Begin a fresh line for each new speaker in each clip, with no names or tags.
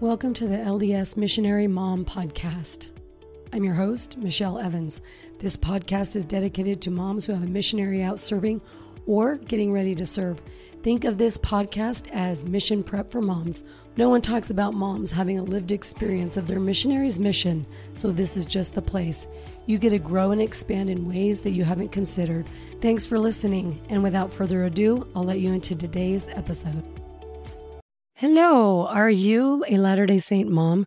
Welcome to the LDS Missionary Mom Podcast. I'm your host, Michelle Evans. This podcast is dedicated to moms who have a missionary out serving or getting ready to serve. Think of this podcast as mission prep for moms. No one talks about moms having a lived experience of their missionary's mission, so this is just the place. You get to grow and expand in ways that you haven't considered. Thanks for listening, and without further ado, I'll let you into today's episode. Hello, are you a Latter day Saint mom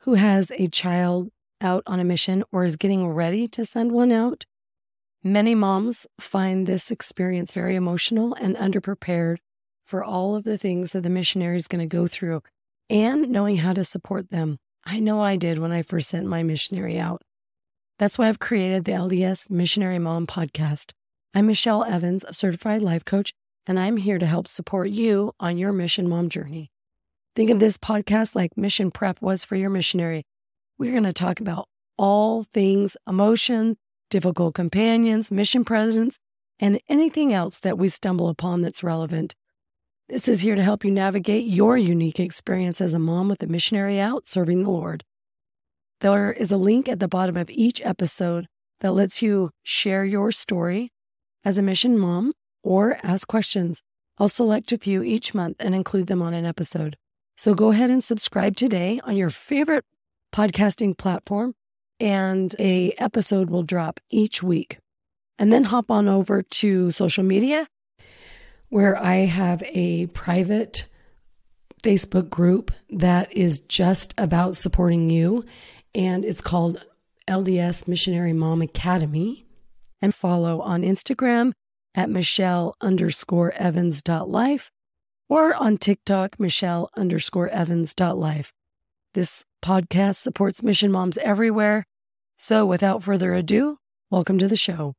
who has a child out on a mission or is getting ready to send one out? Many moms find this experience very emotional and underprepared for all of the things that the missionary is going to go through and knowing how to support them. I know I did when I first sent my missionary out. That's why I've created the LDS Missionary Mom podcast. I'm Michelle Evans, a certified life coach and I'm here to help support you on your mission mom journey. Think of this podcast like mission prep was for your missionary. We're going to talk about all things emotion, difficult companions, mission presidents, and anything else that we stumble upon that's relevant. This is here to help you navigate your unique experience as a mom with a missionary out serving the Lord. There is a link at the bottom of each episode that lets you share your story as a mission mom or ask questions. I'll select a few each month and include them on an episode. So go ahead and subscribe today on your favorite podcasting platform and a episode will drop each week. And then hop on over to social media where I have a private Facebook group that is just about supporting you and it's called LDS Missionary Mom Academy and follow on Instagram at Michelle underscore Evans dot life or on TikTok, Michelle underscore Evans dot life. This podcast supports mission moms everywhere. So without further ado, welcome to the show.